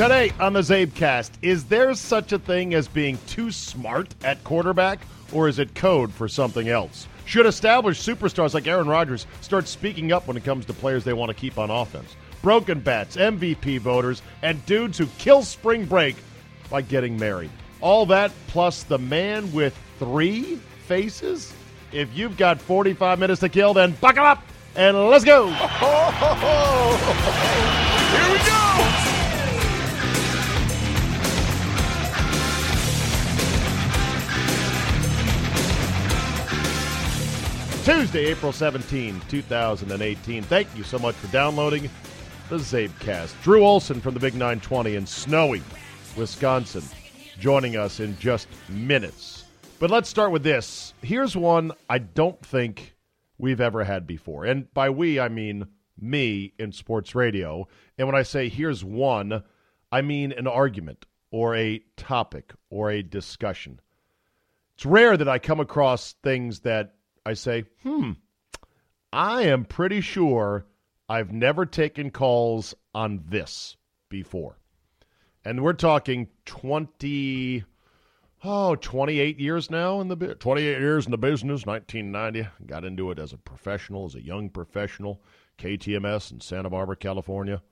Today on the CzabeCast, is there such a thing as being too smart at quarterback, or is it code for something else? Should established superstars like Aaron Rodgers start speaking up when it comes to players they want to keep on offense? Broken bats, MVP voters, and dudes who kill spring break by getting married. All that plus the man with three faces? If you've got 45 minutes to kill, then buckle up and let's go! Here we go! Tuesday, April 17, 2018. Thank you so much for downloading the CzabeCast. Drew Olsen from the Big 920 in snowy Wisconsin joining us in just minutes. But let's start with this. Here's one I don't think we've ever had before. And by we, I mean me in sports radio. And when I say here's one, I mean an argument or a topic or a discussion. It's rare that I come across things that I say, hmm, I am pretty sure I've never taken calls on this before. And we're talking 20, oh, 28 years now in the 28 years in the business, 1990. Got into it as a professional, as a young professional, KTMS in Santa Barbara, California.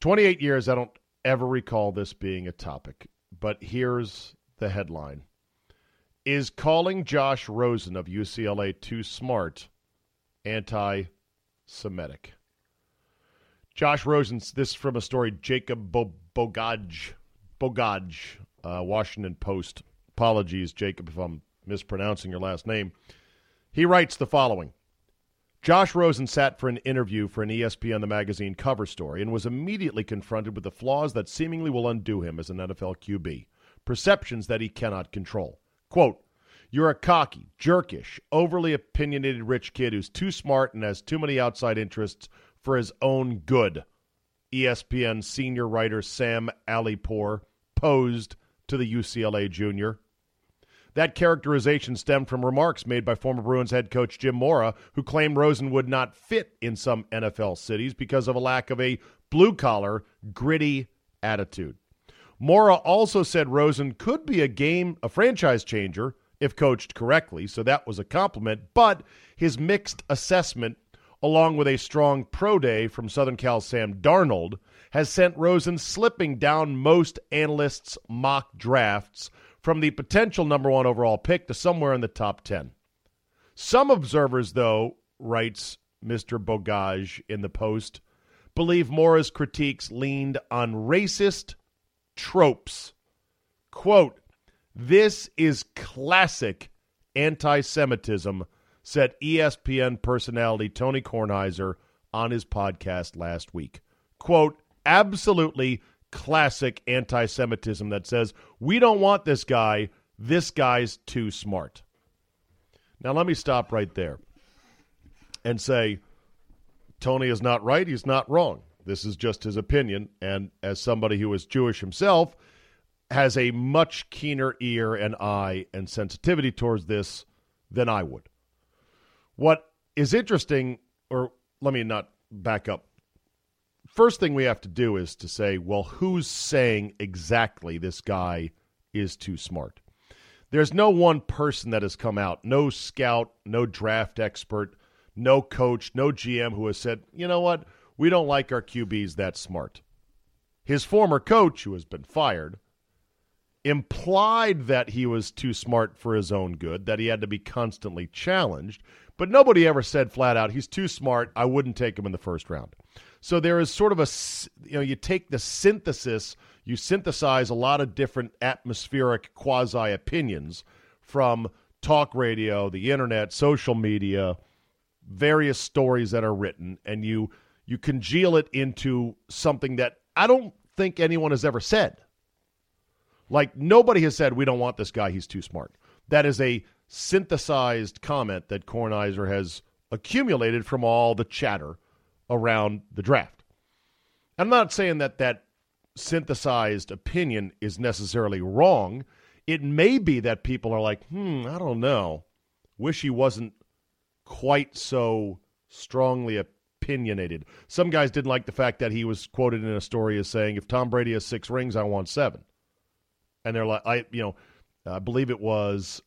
28 years, I don't ever recall this being a topic. But here's the headline is calling Josh Rosen of UCLA too smart anti Semitic? Josh Rosen's, this is from a story, Jacob Bo- Bogage, Bogage, uh, Washington Post. Apologies, Jacob, if I'm mispronouncing your last name. He writes the following Josh Rosen sat for an interview for an ESPN The Magazine cover story and was immediately confronted with the flaws that seemingly will undo him as an NFL QB, perceptions that he cannot control. Quote, you're a cocky, jerkish, overly opinionated rich kid who's too smart and has too many outside interests for his own good. ESPN senior writer Sam Alipour posed to the UCLA junior. That characterization stemmed from remarks made by former Bruins head coach Jim Mora, who claimed Rosen would not fit in some NFL cities because of a lack of a blue collar, gritty attitude. Mora also said Rosen could be a game, a franchise changer if coached correctly, so that was a compliment. But his mixed assessment, along with a strong pro day from Southern Cal Sam Darnold, has sent Rosen slipping down most analysts' mock drafts from the potential number one overall pick to somewhere in the top 10. Some observers, though, writes Mr. Bogage in the Post, believe Mora's critiques leaned on racist tropes. Quote, this is classic anti Semitism, said ESPN personality Tony Kornheiser on his podcast last week. Quote, absolutely classic anti Semitism that says, we don't want this guy. This guy's too smart. Now, let me stop right there and say, Tony is not right. He's not wrong. This is just his opinion. And as somebody who is Jewish himself, has a much keener ear and eye and sensitivity towards this than I would. What is interesting, or let me not back up. First thing we have to do is to say, well, who's saying exactly this guy is too smart? There's no one person that has come out, no scout, no draft expert, no coach, no GM who has said, you know what, we don't like our QBs that smart. His former coach, who has been fired, implied that he was too smart for his own good, that he had to be constantly challenged, but nobody ever said flat out, he's too smart, I wouldn't take him in the first round. So there is sort of a, you know, you take the synthesis, you synthesize a lot of different atmospheric quasi opinions from talk radio, the internet, social media, various stories that are written, and you you congeal it into something that I don't think anyone has ever said. Like nobody has said we don't want this guy, he's too smart. That is a synthesized comment that Kornheiser has accumulated from all the chatter around the draft. I'm not saying that that synthesized opinion is necessarily wrong. It may be that people are like, hmm, I don't know. Wish he wasn't quite so strongly opinionated. Some guys didn't like the fact that he was quoted in a story as saying, "If Tom Brady has six rings, I want seven. And they're like, I, you know, I believe it was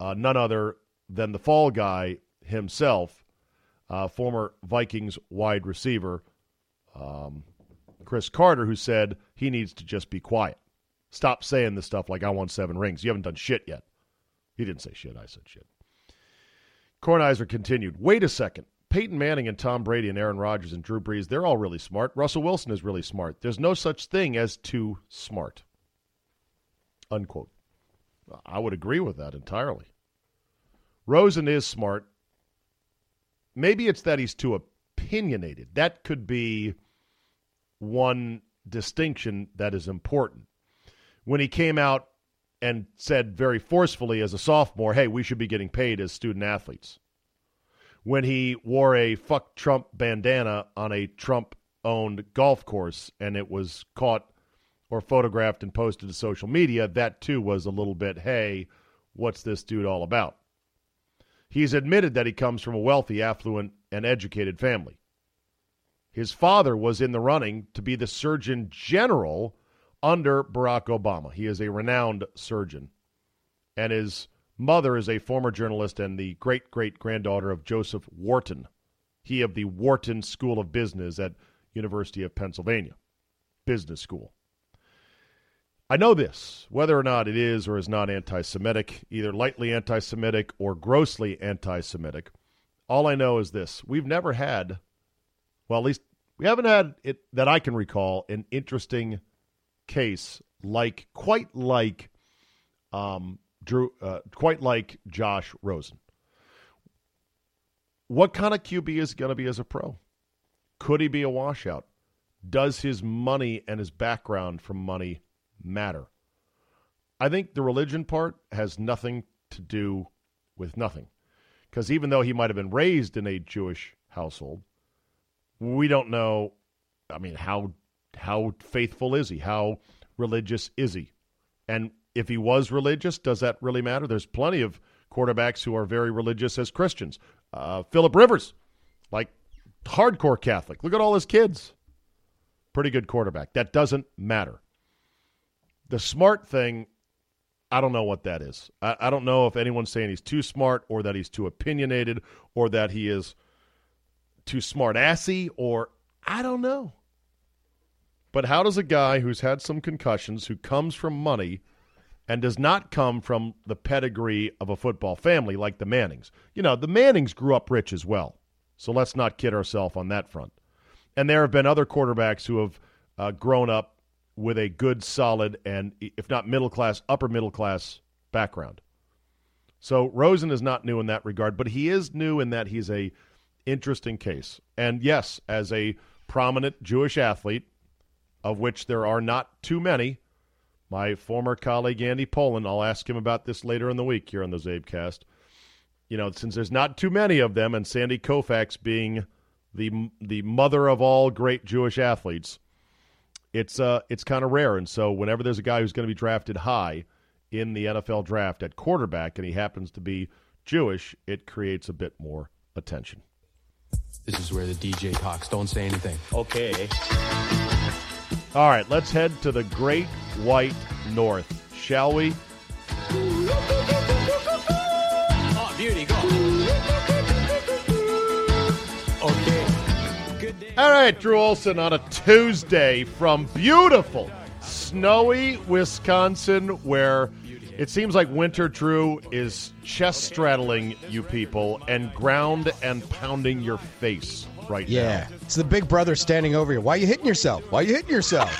uh, none other than the fall guy himself, uh, former Vikings wide receiver um, Cris Carter, who said he needs to just be quiet. Stop saying this stuff like I won seven rings. You haven't done shit yet. He didn't say shit. I said shit. Kornheiser continued. Wait a second. Peyton Manning and Tom Brady and Aaron Rodgers and Drew Brees, they're all really smart. Russell Wilson is really smart. There's no such thing as too smart. Unquote. I would agree with that entirely. Rosen is smart. Maybe it's that he's too opinionated. That could be one distinction that is important. When he came out and said very forcefully as a sophomore, hey, we should be getting paid as student athletes. When he wore a fuck Trump bandana on a Trump owned golf course and it was caught or photographed and posted to social media, that too was a little bit, hey, what's this dude all about? He's admitted that he comes from a wealthy, affluent, and educated family. His father was in the running to be the Surgeon General under Barack Obama. He is a renowned surgeon. And his mother is a former journalist and the great great granddaughter of Joseph Wharton. He of the Wharton School of Business at University of Pennsylvania. Business school. I know this, whether or not it is or is not anti Semitic, either lightly anti Semitic or grossly anti Semitic. All I know is this we've never had well, at least we haven't had it that I can recall an interesting case like quite like um, Drew, uh, quite like Josh Rosen. What kind of QB is going to be as a pro? Could he be a washout? Does his money and his background from money matter? I think the religion part has nothing to do with nothing. Because even though he might have been raised in a Jewish household, we don't know. I mean, how how faithful is he? How religious is he? And if he was religious, does that really matter? There's plenty of quarterbacks who are very religious as Christians. Uh, Philip Rivers, like hardcore Catholic. Look at all his kids. Pretty good quarterback. That doesn't matter. The smart thing, I don't know what that is. I, I don't know if anyone's saying he's too smart or that he's too opinionated or that he is too smart assy or I don't know. But how does a guy who's had some concussions, who comes from money, and does not come from the pedigree of a football family like the Mannings? You know, the Mannings grew up rich as well. So let's not kid ourselves on that front. And there have been other quarterbacks who have uh, grown up with a good, solid, and if not middle class, upper middle class background. So Rosen is not new in that regard, but he is new in that he's a interesting case. And yes, as a prominent Jewish athlete, of which there are not too many, my former colleague Andy Pollin, I'll ask him about this later in the week here on the CzabeCast. You know, since there's not too many of them, and Sandy Koufax being the the mother of all great Jewish athletes, it's uh it's kind of rare. And so, whenever there's a guy who's going to be drafted high in the NFL draft at quarterback, and he happens to be Jewish, it creates a bit more attention. This is where the DJ talks. Don't say anything. Okay. All right, let's head to the Great White North, shall we? Oh, beauty, go. Okay. All right, Drew Olsen on a Tuesday from beautiful, snowy Wisconsin, where it seems like winter, Drew, is chest straddling you people and ground and pounding your face right Yeah, now. it's the big brother standing over you. Why are you hitting yourself? Why are you hitting yourself?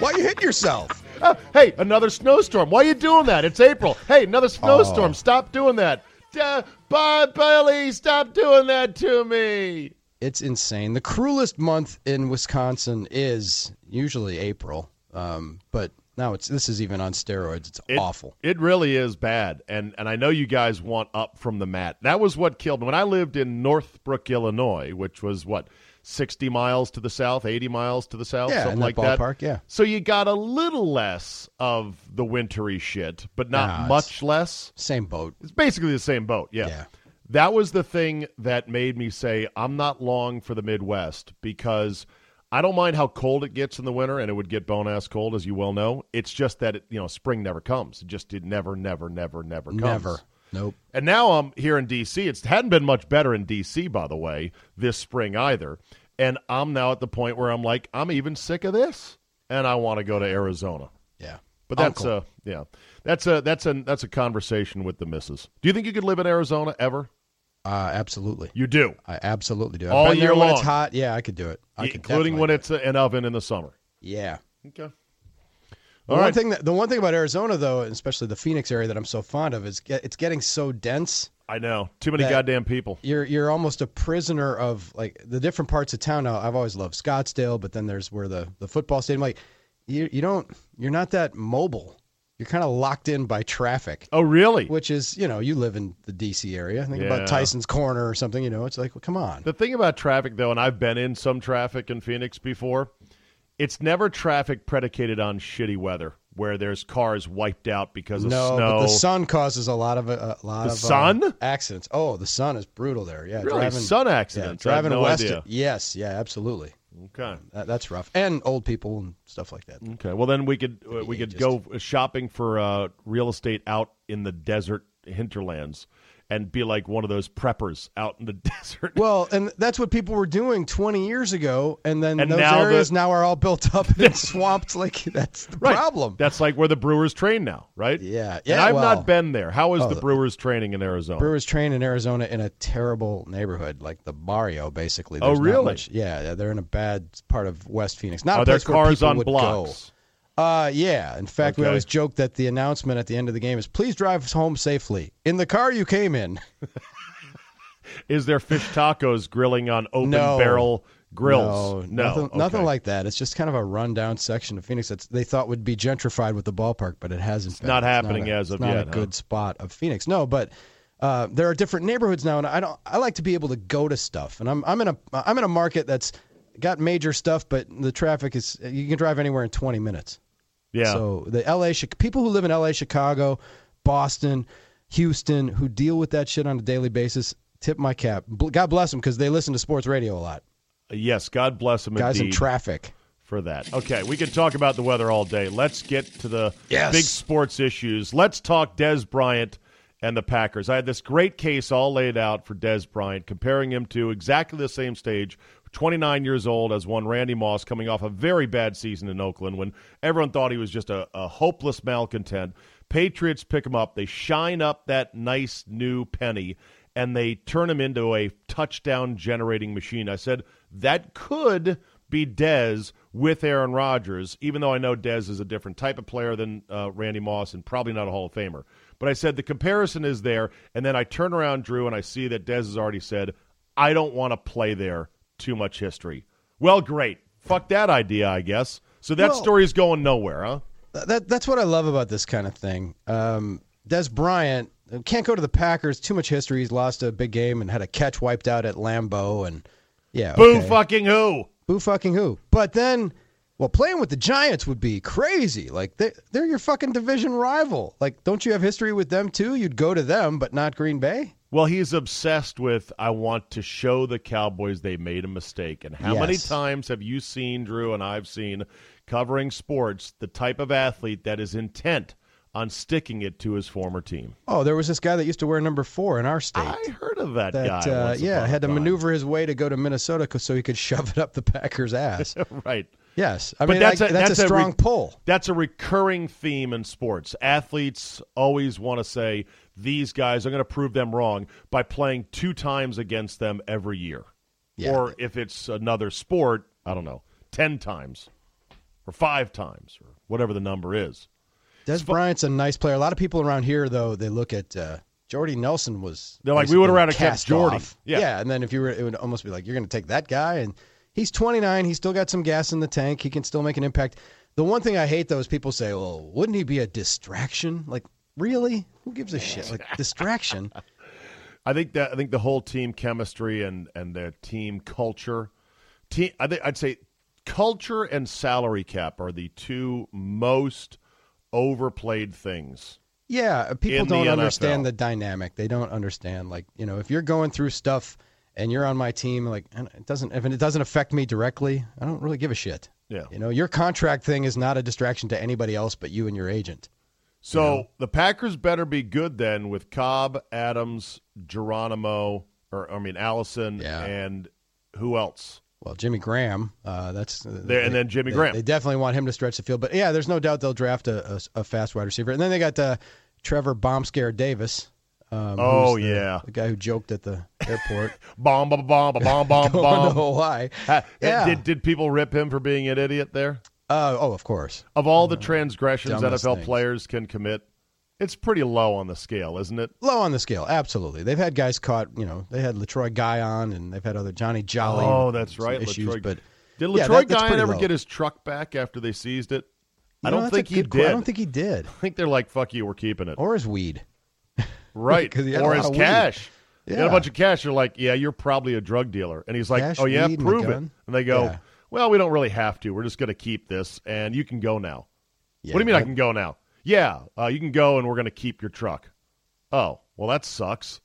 Why are you hitting yourself? Uh, hey, another snowstorm. Why are you doing that? It's April. Hey, another snowstorm. Oh. Stop doing that. Uh, Bob Billy, stop doing that to me. It's insane. The cruelest month in Wisconsin is usually April, um, but now it's this is even on steroids. It's It- awful. It really is bad, and and I know you guys want up from the mat. That was what killed me when I lived in Northbrook, Illinois, which was what sixty miles to the south, eighty miles to the south, Yeah, something like that. ballpark, yeah. So you got a little less of the wintry shit, but not much less. Same boat. It's basically the same boat. Yeah. Yeah. That was the thing that made me say I'm not long for the Midwest because I don't mind how cold it gets in the winter, and it would get bone ass cold, as you well know. It's just that it, you know spring never comes. It just did never, never, never, never comes. Never. Nope. And now I'm here in D.C. It hadn't been much better in D.C. by the way this spring either. And I'm now at the point where I'm like I'm even sick of this, and I want to go to Arizona. Yeah. But that's Uncle. a yeah, that's a that's a that's a conversation with the missus. Do you think you could live in Arizona ever? Uh, absolutely. You do, I absolutely do. I've All been there year when long. it's hot. Yeah, I could do it. I could including definitely when do it's an oven in the summer. it. Yeah. Okay. The All one right. thing that the one thing about Arizona though, and especially the Phoenix area that I'm so fond of, is get, it's getting so dense. I know too many That- goddamn people. You're you're almost a prisoner of like the different parts of town. Now I've always loved Scottsdale, but then there's where the the football stadium. Like you you don't you're not that mobile. You're kind of locked in by traffic. Oh, really? Which is, you know, you live in the D.C. area. Think Yeah. about Tyson's Corner or something. You know, it's like, well, come on. The thing about traffic, though, and I've been in some traffic in Phoenix before, it's never traffic predicated on shitty weather, where there's cars wiped out because of No, snow. but the sun causes a lot of a lot The of uh, sun? accidents. Oh, the sun is brutal there. Yeah, Really? driving Sun yeah, accidents? Had driving no west. idea. Yes, yeah, absolutely. Okay. That, that's rough, and old people and stuff like that. Okay. Well, then we could uh, we could ageist. go shopping for uh, real estate out in the desert hinterlands, and be like one of those preppers out in the desert. Well, and that's what people were doing 20 years ago, and then And those now the- areas now are all built up and swamped. Like that's the Right. problem. That's like where the Brewers train now, right? Yeah. And Yeah, I've well- not been there. How is Oh, the the- Brewers training in Arizona? Brewers train in Arizona in a terrible neighborhood, like the barrio, basically. Oh, There's not really? much- yeah, they're in a bad part of West Phoenix. Not Are there cars on blocks? Go. Uh, yeah. In fact, we always joke that the announcement at the end of the game is, "Please drive home safely in the car you came in." Is there fish tacos grilling on open No. barrel grills? No, nothing, nothing Okay. like that. It's just kind of a rundown section of Phoenix that they thought would be gentrified with the ballpark, but it hasn't. been. not happening a- as it's of not yet, a huh? good spot of Phoenix. No, but uh, there are different neighborhoods now, and I don't. I like to be able to go to stuff, and I'm I'm in a I'm in a market that's got major stuff, but the traffic is you can drive anywhere in 20 minutes. Yeah. So the LA Chi- people who live in LA, Chicago, Boston, Houston, who deal with that shit on a daily basis, tip my cap. God bless them because they listen to sports radio a lot. yes, God bless them Guys in traffic. for that. Okay, we can talk about the weather all day. Let's get to the Yes. big sports issues. Let's talk Dez Bryant and the Packers. I had this great case all laid out for Dez Bryant, comparing him to exactly the same stage, 29 years old, as one Randy Moss, coming off a very bad season in Oakland when everyone thought he was just a, a hopeless malcontent. Patriots pick him up. They shine up that nice new penny, and they turn him into a touchdown generating machine. I said that could be Dez with Aaron Rodgers, even though I know Dez is a different type of player than uh, Randy Moss and probably not a Hall of Famer. But I said the comparison is there, and then I turn around, Drew, and I see that Dez has already said, I don't want to play there. Too much history. Well, great. Fuck that idea, I guess. So that Well- story is going nowhere, huh? That that's what I love about this kind of thing. Um, Dez Bryant uh, can't go to the Packers. Too much history. He's lost a big game and had a catch wiped out at Lambeau. And yeah, Boo fucking who? boo fucking who? But then, well, playing with the Giants would be crazy. Like they they're your fucking division rival. Like, don't you have history with them too? You'd go to them, but not Green Bay. Well, he's obsessed with I want to show the Cowboys they made a mistake. And how many times have you seen, Drew, and I've seen covering sports, the type of athlete that is intent on sticking it to his former team? Oh, there was this guy that used to wear number four in our state. I heard of that, that guy. uh, yeah had to time. maneuver his way to go to Minnesota so he could shove it up the Packers' ass. right. yes, I But mean that's I- a- that's, that's a a strong re- pull. That's a recurring theme in sports. Athletes always want to say these guys are going to prove them wrong by playing two times against them every year. Yeah. Or if it's another sport, I don't know, 10 times or five times or whatever the number is. Dez Bryant's a nice player. A lot of people around here, though, they look at uh, Jordy Nelson was. They're like, we would basically rather kept Jordy. off. Yeah. and then if you were, it would almost be like you're going to take that guy, and he's 29. He's still got some gas in the tank. He can still make an impact. The one thing I hate though is people say, "Well, wouldn't he be a distraction?" Like, really? Who gives a shit? Like distraction? I think that I think the whole team chemistry and and the team culture, team. I think I'd say culture and salary cap are the two most overplayed things Yeah, uh, people don't NFL. understand the dynamic. They don't understand like, you know, if you're going through stuff and you're on my team like and it doesn't if it doesn't affect me directly, I don't really give a shit. Yeah. You know, your contract thing is not a distraction to anybody else but you and your agent. So the Packers better be good then with Cobb, Adams, Geronimo, or I mean Allison, Yeah. and who else? Well, Jimmy Graham, uh, that's There- and then Jimmy they- Graham. They definitely want him to stretch the field, but yeah, there's no doubt they'll draft a, a, a fast wide receiver. And then they got uh, Trevor Bombscare Davis. Um, Oh, the- yeah. the guy who joked at the airport Bomb, bomb, bomb, bomb, bomb, bomb. Hawaii. Ha- Yeah. Did did people rip him for being an idiot there? Uh, oh, of course. Of all the transgressions dumbest NFL things. players can commit, it's pretty low on the scale, isn't it? Low on the scale, absolutely. They've had guys caught. You know, they had Letroy Guion, and they've had other Johnny Jolly. Oh, that's right, Issues, Letroy- but Did Yeah, Letroy that- that's ever low. get his truck back after they seized it? I You know, don't a think he did. I don't think he did. I think they're like, "Fuck you, we're keeping it." Or his weed. right? or his cash. He had a bunch of cash. You're like, yeah, you're probably a drug dealer. And he's like, Cash, oh, yeah, prove it. And they go, Yeah. Well, we don't really have to. We're just going to keep this, and you can go now. Yeah, what do you mean I can go now? Yeah, uh, you can go, and we're going to keep your truck. Oh, well, that sucks.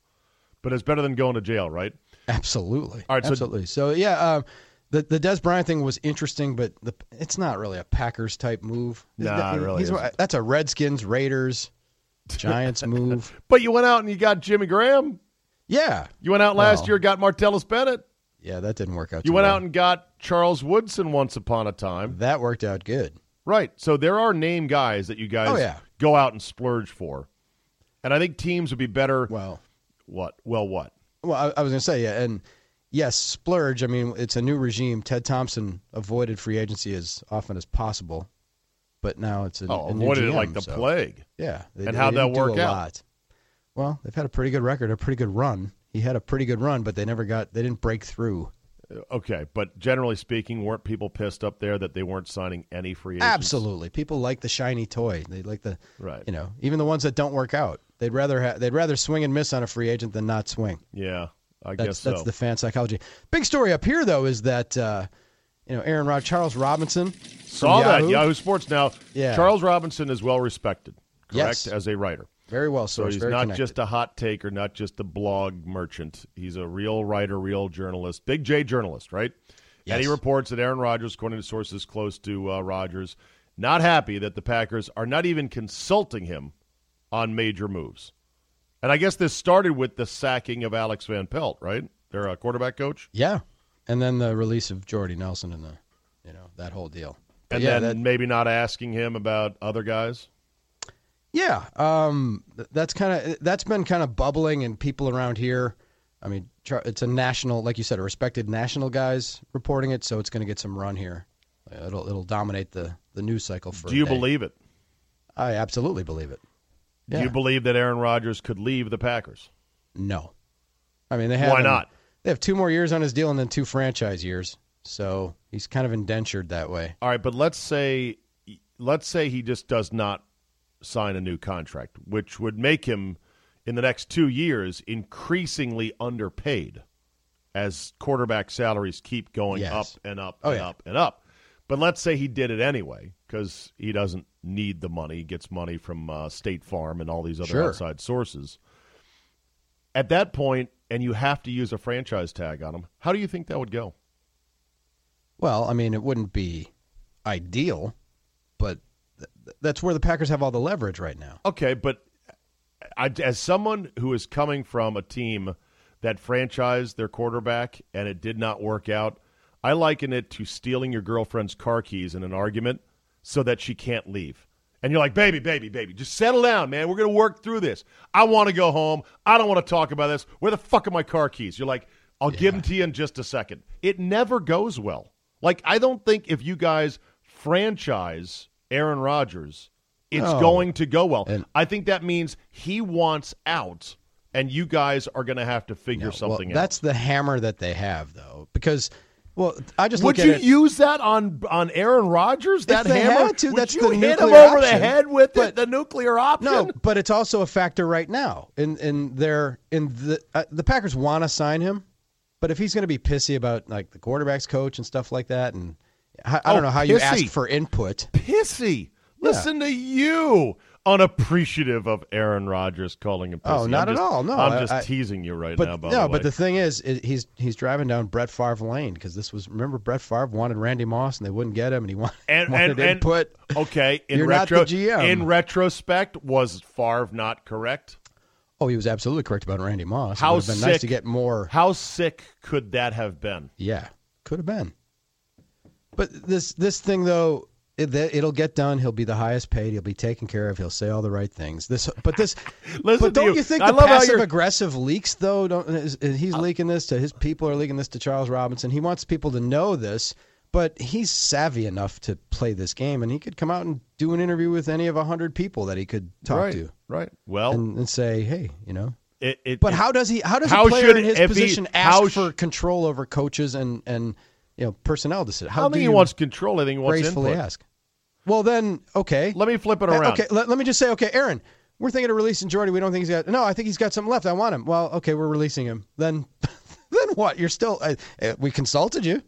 But it's better than going to jail, right? Absolutely. All right, Absolutely. So, yeah, um, the the Dez Bryant thing was interesting, but the, it's not really a Packers type move. Nah, That- really he's- That's a Redskins, Raiders, Giants move. But you went out and you got Jimmy Graham. Yeah. You went out last Well. year, got Martellus Bennett. Yeah, that didn't work out. You went well. out and got Charles Woodson once upon a time. that worked out good. Right. So there are name guys that you guys Oh, yeah. go out and splurge for. And I think teams would be better. Well, What? Well, what? well, I, I was going to say, yeah, and yes, splurge. I mean, it's a new regime. Ted Thompson avoided free agency as often as possible, but now it's a, Oh, a avoided it GM, like the so- plague. Yeah. They, And how'd that work out? Lot. Well, they've had a pretty good record, a pretty good run. He had a pretty good run, but they never got, they didn't break through. Okay, but generally speaking, weren't people pissed up there that they weren't signing any free agents? Absolutely, people like the shiny toy. They like the, Right. you know, even the ones that don't work out. They'd rather ha- they'd rather swing and miss on a free agent than not swing. Yeah, I That's guess so. that's the fan psychology. Big story up here though is that uh, you know Aaron Rod Charles Robinson Saw that Yahoo, Yahoo Sports now. Yeah. Charles Robinson is well respected, correct, Yes. as a writer. Very well So he's not connected. just a hot taker, not just a blog merchant. He's a real writer, real journalist, big J journalist, right? And he reports that Aaron Rodgers, according to sources close to uh, Rodgers, not happy that the Packers are not even consulting him on major moves. And I guess this started with the sacking of Alex Van Pelt, right? Their uh, quarterback coach. yeah, and then the release of Jordy Nelson and the you know that whole deal. But And yeah, then that- maybe not asking him about other guys. Yeah, um, that's kind of that's been kind of bubbling, and people around here. I mean, it's a national, like you said, a respected national guys reporting it, so it's going to get some run here. Uh, It'll it'll dominate the the news cycle for. Do you believe it? I absolutely believe it. Do you believe that Aaron Rodgers could leave the Packers? No, I mean they have Why him- not? They have two more years on his deal and then two franchise years, so he's kind of indentured that way. All right, but let's say let's say he just does not sign a new contract, which would make him in the next 2 years increasingly underpaid as quarterback salaries keep going Yes. up and up Oh, and yeah. up and up. But let's say he did it anyway cuz he doesn't need the money, he gets money from uh, State Farm and all these other Sure. outside sources. At that point and you have to use a franchise tag on him. How do you think that would go? Well, I mean, it wouldn't be ideal, but that's where the Packers have all the leverage right now. Okay, but I, as someone who is coming from a team that franchised their quarterback and it did not work out, I liken it to stealing your girlfriend's car keys in an argument so that she can't leave. And you're like, baby, baby, baby, just settle down, man. We're going to work through this. I want to go home. I don't want to talk about this. Where the fuck are my car keys? You're like, I'll give them to you in just a second. It never goes well. Like, I don't think if you guys franchise Aaron Rodgers, it's No. going to go well. And- I think that means he wants out, and you guys are going to have to figure No, something well, That's the hammer that they have, though, because well, I just. Would you it. use that on on Aaron Rodgers? That hammer? had to, Would that's you the hit him over the head with it, the nuclear option? no, but it's also a factor right now. In in their in the uh, the Packers want to sign him, but if he's going to be pissy about like the quarterbacks coach and stuff like that, and I, I Oh, don't know how you pissy. ask for input. pissy. Listen to you. unappreciative of Aaron Rodgers calling him. Pussy. Oh, not I'm at all. No, I'm just I- teasing you right But now. By no, but the thing is, it, he's he's driving down Brett Favre lane because this was remember Brett Favre wanted Randy Moss and they wouldn't get him and he wanted, and wanted and, and okay, in You're not the GM. in retrospect, was Favre not correct? Oh, he was absolutely correct about Randy Moss. How it would have been nice to get more. How sick could that have been? Yeah, could have been. But this this thing though, it, it'll get done. He'll be the highest paid. He'll be taken care of. He'll say all the right things. This, but this, Listen but don't you. you, think I the passive aggressive leaks though? Don't is, is he's uh, leaking this to his people are leaking this to Charles Robinson. He wants people to know this. But he's savvy enough to play this game, and he could come out and do an interview with any of a hundred people that he could talk right, to, right. Well, and, and say, "Hey, you know, it, it, but it- how does he? How does How a player in his he- position how ask for control over coaches and and you know personnel decisions? I How don't do think he you wants control. I think he wants gracefully input. ask? Well, then, okay. Let me flip it Uh, around. Okay, let, let me just say, okay, Aaron, we're thinking of releasing Jordy. We don't think he's got. No, I think he's got something left. I want him. Well, okay, we're releasing him. Then, then what? You're still. Uh, uh, we consulted you.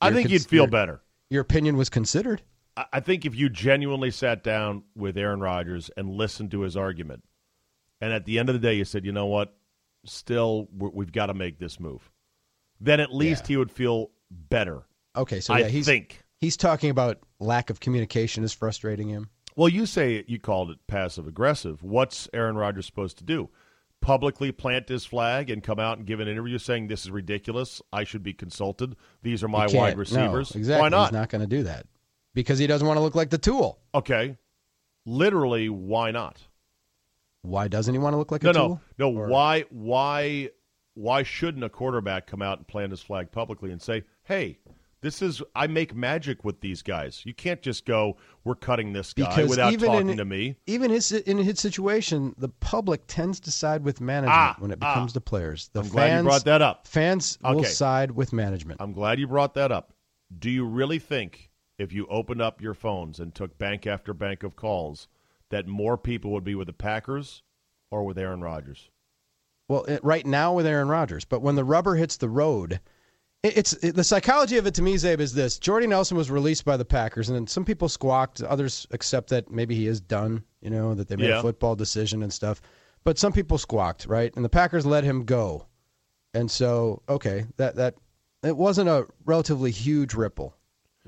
I You're think cons- you'd feel you're- better. Your opinion was considered. I- I think if you genuinely sat down with Aaron Rodgers and listened to his argument, and at the end of the day you said, you know what, still we're, we've got to make this move, then at least he would feel better. Okay, so I yeah, he's think. he's talking about lack of communication is frustrating him. Well, you say you called it passive aggressive. What's Aaron Rodgers supposed to do? Publicly plant his flag and come out and give an interview saying this is ridiculous. I should be consulted. These are my wide receivers. No, exactly. Why not? He's not going to do that because he doesn't want to look like the tool. Okay, literally, why not? Why doesn't he want to look like No, a no, tool? no. Or- Why, why, why shouldn't a quarterback come out and plant his flag publicly and say, "Hey, this is I make magic with these guys. You can't just go, we're cutting this guy Because without even talking in, to me." Even his in his situation, the public tends to side with management Ah, when it ah. becomes the players. The I'm fans, glad you brought that up. Fans will side with management. I'm glad you brought that up. Do you really think if you opened up your phones and took bank after bank of calls that more people would be with the Packers or with Aaron Rodgers? Well, it, right now with Aaron Rodgers, but when the rubber hits the road, it's it, the psychology of it to me, Czabe, is this: Jordy Nelson was released by the Packers, and then some people squawked, others accept that maybe he is done. You know that they made Yeah. a football decision and stuff, but some people squawked, right? And the Packers let him go, and so okay, that that it wasn't a relatively huge ripple.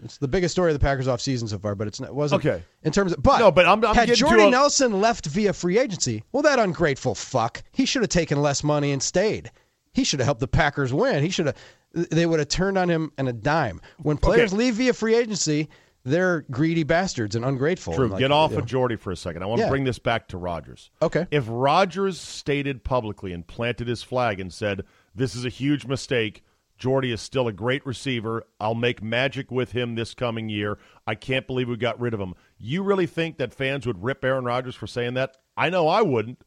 It's the biggest story of the Packers offseason so far, but it's not, it wasn't Okay. in terms of. But No, but I'm- I'm had Jordy a- Nelson left via free agency, well, that ungrateful fuck, he should have taken less money and stayed. He should have helped the Packers win. He should have. They would have turned on him and a dime. When players leave via free agency, they're greedy bastards and ungrateful. True. And like, Get off of. Jordy for a second. I want to bring this back to Rodgers. Okay. If Rodgers stated publicly and planted his flag and said, "This is a huge mistake. Jordy is still a great receiver. I'll make magic with him this coming year. I can't believe we got rid of him." You really think that fans would rip Aaron Rodgers for saying that? I know I wouldn't.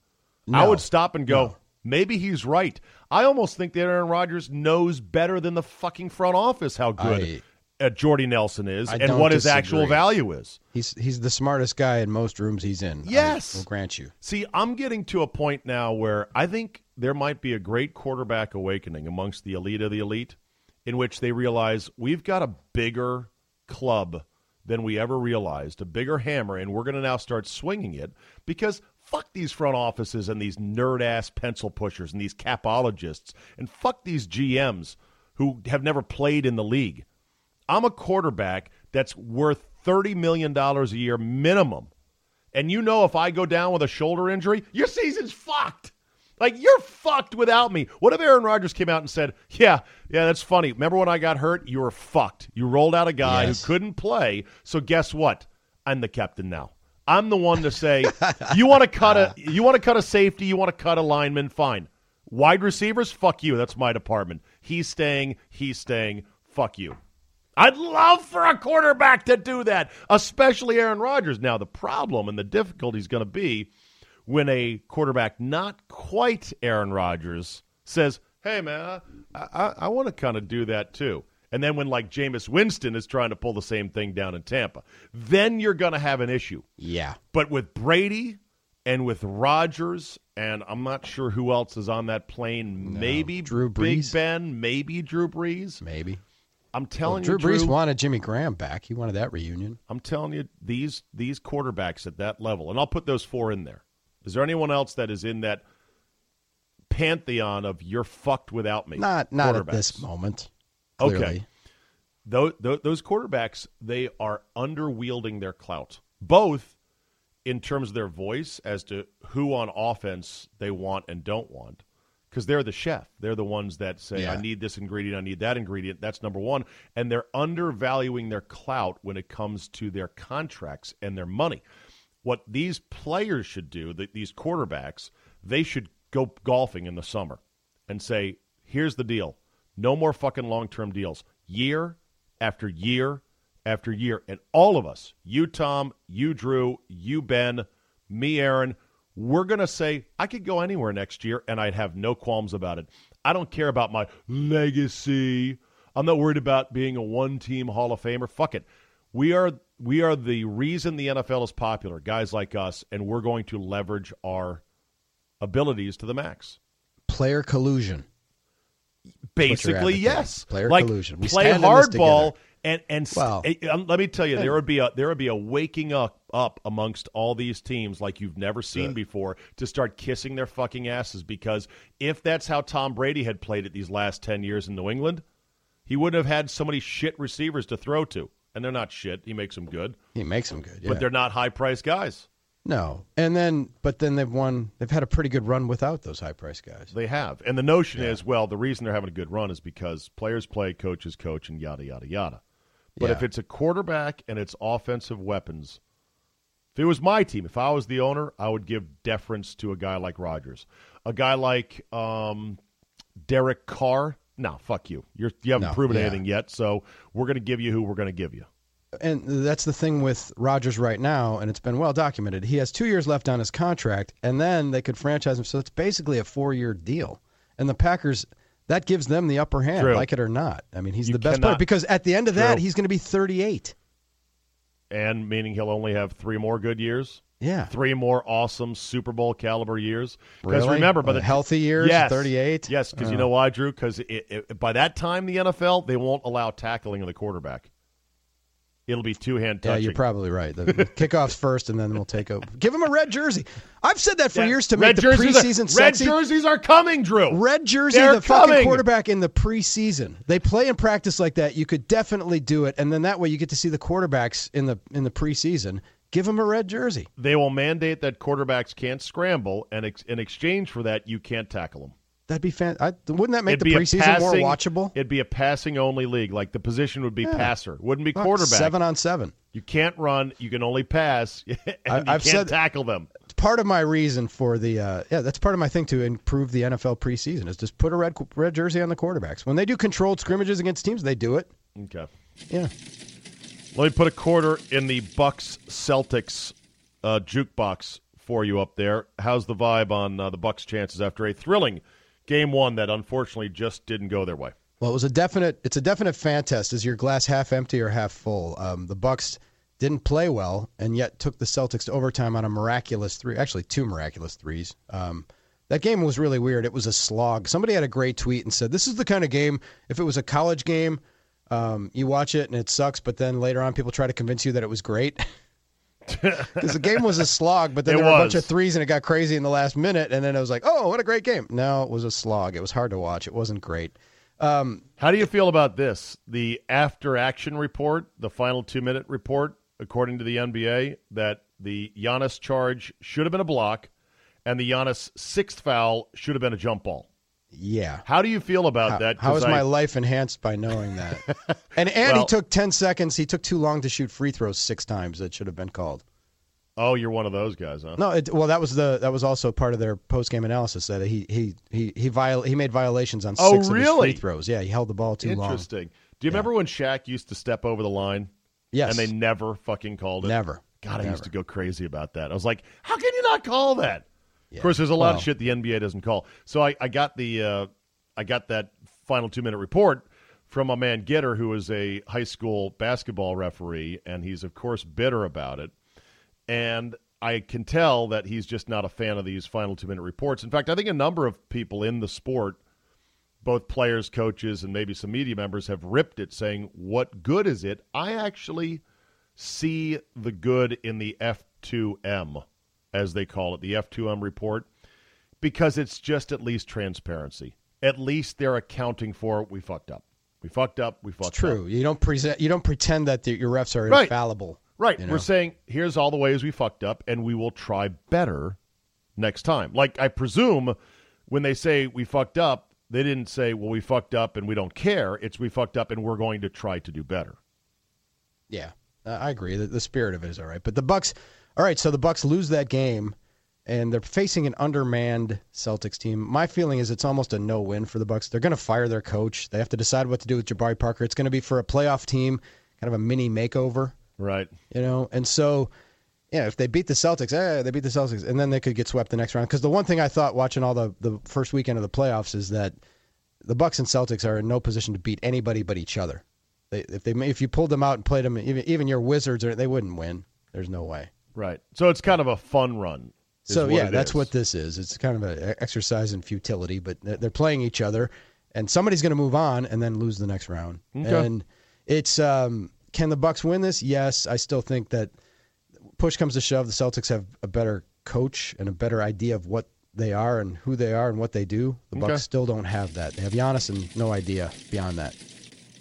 I would stop and go, No. Maybe he's right. I almost think that Aaron Rodgers knows better than the fucking front office how good I- uh, Jordy Nelson is I and what his actual value is. He's he's the smartest guy in most rooms he's in. Yes. I will grant you. See, I'm getting to a point now where I think there might be a great quarterback awakening amongst the elite of the elite in which they realize we've got a bigger club than we ever realized, a bigger hammer, and we're going to now start swinging it because fuck these front offices and these nerd ass pencil pushers and these capologists, and fuck these GMs who have never played in the league. I'm a quarterback that's worth $30 million a year minimum. And you know, if I go down with a shoulder injury, your season's fucked. Like you're fucked without me. What if Aaron Rodgers came out and said, "Yeah, yeah, that's funny. Remember when I got hurt? You were fucked. You rolled out a guy Yes. who couldn't play. So guess what? I'm the captain now. I'm the one to say, you want to cut a, you want to cut a safety, you want to cut a lineman, fine. Wide receivers, fuck you. That's my department. He's staying. He's staying. Fuck you. I'd love for a quarterback to do that, especially Aaron Rodgers. Now, the problem and the difficulty is going to be when a quarterback not quite Aaron Rodgers says, "Hey, man, I, I, I want to kind of do that too." And then when like Jameis Winston is trying to pull the same thing down in Tampa, then you're going to have an issue. Yeah. But with Brady and with Rodgers, and I'm not sure who else is on that plane. maybe Drew Brees. Big Ben, maybe Drew Brees. Maybe. I'm telling Drew you, Drew, Brees wanted Jimmy Graham back. He wanted that reunion. I'm telling you, these these quarterbacks at that level, and I'll put those four in there. Is there anyone else that is in that pantheon of you're fucked without me? Not not at this moment. Okay. Clearly. Those, those quarterbacks, they are underwielding their clout, both in terms of their voice as to who on offense they want and don't want, because they're the chef. They're the ones that say, Yeah. I need this ingredient, I need that ingredient. That's number one. And they're undervaluing their clout when it comes to their contracts and their money. What these players should do, th- these quarterbacks, they should go golfing in the summer and say, here's the deal. No more fucking long term deals. Year after year after year. And all of us, you, Tom, you, Drew, you, Ben, me, Aaron, we're going to say, I could go anywhere next year and I'd have no qualms about it. I don't care about my legacy. I'm not worried about being a one team Hall of Famer. Fuck it. We are we are the reason the NFL is popular, guys like us, and we're going to leverage our abilities to the max. Player collusion. Basically, yes. Player like collusion. We play stand in this hardball and and st- Wow. eh, um, let me tell you, there would be a there would be a waking up up amongst all these teams like you've never seen before to start kissing their fucking asses because if that's how Tom Brady had played it these last ten years in New England, he wouldn't have had so many shit receivers to throw to, and they're not shit. He makes them good, He makes them good. Yeah. but they're not high priced guys. No. And then, but then they've won. They've had a pretty good run without those high price guys. They have. And the notion is, well, the reason they're having a good run is because players play, coaches coach, and yada, yada, yada. But Yeah. if it's a quarterback and it's offensive weapons, if it was my team, if I was the owner, I would give deference to a guy like Rodgers. A guy like um, Derek Carr, no, fuck you. You're, you haven't No, proven yeah. anything yet, so we're going to give you who we're going to give you. And that's the thing with Rodgers right now, and it's been well documented. He has two years left on his contract, and then they could franchise him. So it's basically a four year deal. And the Packers, that gives them the upper hand, True. like it or not. I mean, he's You the best player because at the end of that, he's going to be 38. And meaning he'll only have three more good years. Yeah. Three more awesome Super Bowl caliber years. Because Really? remember, by The the healthy years, yes, 38? Yes, because you Oh. know why, Drew? Because by that time, the NFL they won't allow tackling of the quarterback. It'll be two hand Yeah, you're probably right. The, the kickoffs first, and then we'll take over. Give him a red jersey. I've said that for Yeah, years to red make the jerseys are- preseason red jerseys are coming, Drew. Red jersey, They're the fucking quarterback in the preseason. They play in practice like that. You could definitely do it, and then that way you get to see the quarterbacks in the in the preseason. Give them a red jersey. They will mandate that quarterbacks can't scramble, and ex- in exchange for that, you can't tackle them. That'd be fan. I, wouldn't that make It'd the preseason more watchable? It'd be a passing only league. Like the position would be Yeah. passer, wouldn't be quarterback. Seven on seven. You can't run. You can only pass, I- can't said- tackle them. It's part of my reason for the uh, yeah. That's part of my thing to improve the NFL preseason is just put a red red jersey on the quarterbacks when they do controlled scrimmages against teams. They do it. Okay. Yeah. Let me put a quarter in the Bucks Celtics uh, jukebox for you up there. How's the vibe on uh, the Bucks' chances after a thrilling game one that unfortunately just didn't go their way? Well, it was a definite. It's a definite fan test. Is your glass half empty or half full? Um, the Bucks didn't play well, and yet took the Celtics to overtime on a miraculous three. Actually, two miraculous threes. Um, that game was really weird. It was a slog. Somebody had a great tweet and said, "This is the kind of game. If it was a college game, um, you watch it and it sucks, but then later on, people try to convince you that it was great." Because the game was a slog, but then It there were a bunch of threes and it got crazy in the last minute, and then it was like, "Oh, what a great game!" No, it was a slog. It was hard to watch. It wasn't great. Um, How do you feel about this? The after action report, the final two minute report, according to the NBA, that the Giannis charge should have been a block and the Giannis sixth foul should have been a jump ball. Yeah. How do you feel about How, that? how is I- my life enhanced by knowing that? and and Well- he took ten seconds. He took too long to shoot free throws six times. That should have been called. Oh, you're one of those guys, huh? No, it, well, that was the that was also part of their post game analysis that he he he he viol- he made violations on Oh, six of his free throws. Yeah, he held the ball too long. Interesting. Do you remember when Shaq used to step over the line? Yes, And they never fucking called it? never. God, I used to go crazy about that. I was like, how can you not call that? Of course, there's a lot Well- of shit the NBA doesn't call. So I, I got the uh, I got that final two minute report from a man Getter, who is a high school basketball referee, and he's of course bitter about it. And I can tell that he's just not a fan of these final two minute reports. In fact, I think a number of people in the sport both players, coaches, and maybe some media members have ripped it, saying, "What good is it?" I actually see the good in the F2M, as they call it, the F2M report, because it's just at least transparency. At least they're accounting for we fucked up. We fucked up. We fucked up. It's true. up. You don't present. You don't pretend that the, your refs are Right. infallible. Right. you know? We're saying here's all the ways we fucked up, and we will try better next time. Like I presume when they say we fucked up, they didn't say, "Well, we fucked up and we don't care." It's we fucked up and we're going to try to do better. Yeah, I agree. The, the spirit of it is all right. But the Bucks, all right. So the Bucks lose that game, and they're facing an undermanned Celtics team. My feeling is it's almost a no-win for the Bucks. They're going to fire their coach. They have to decide what to do with Jabari Parker. It's going to be for a playoff team, kind of a mini makeover, Right. you know. And so, yeah, if they beat the Celtics, eh, they beat the Celtics, and then they could get swept the next round. Because the one thing I thought watching all the the first weekend of the playoffs is that the Bucks and Celtics are in no position to beat anybody but each other. They, if they if you pulled them out and played them, even even your Wizards, they wouldn't win. There's no way. Right. So it's kind of a fun run. So yeah, that's is. what this is. It's kind of an exercise in futility, but they're playing each other, and somebody's going to move on and then lose the next round. Okay. And it's um, can the Bucks win this? Yes, I still think that push comes to shove, the Celtics have a better coach and a better idea of what they are and who they are and what they do. The Okay. Bucks still don't have that. They have Giannis and no idea beyond that.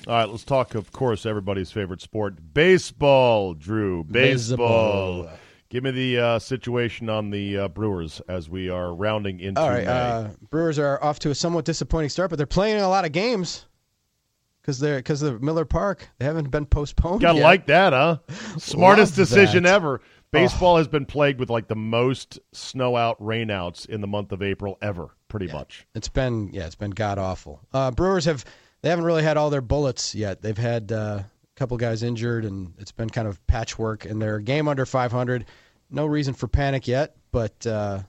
All right, let's talk, of course, everybody's favorite sport, baseball. Drew, baseball. Baseball. Give me the uh, situation on the uh, Brewers as we are rounding into All right, uh, Brewers are off to a somewhat disappointing start, but they're playing a lot of games because they're because of Miller Park. They haven't been postponed. Gotta yet. like that, huh? Smartest Love decision that. ever. Baseball has been plagued with like the most snow out, rain outs in the month of April ever, pretty much. It's been yeah, it's been god awful. Uh, Brewers have they haven't really had all their bullets yet. They've had uh, a couple guys injured, and it's been kind of patchwork. And they're a game under 500. No reason for panic yet, but uh,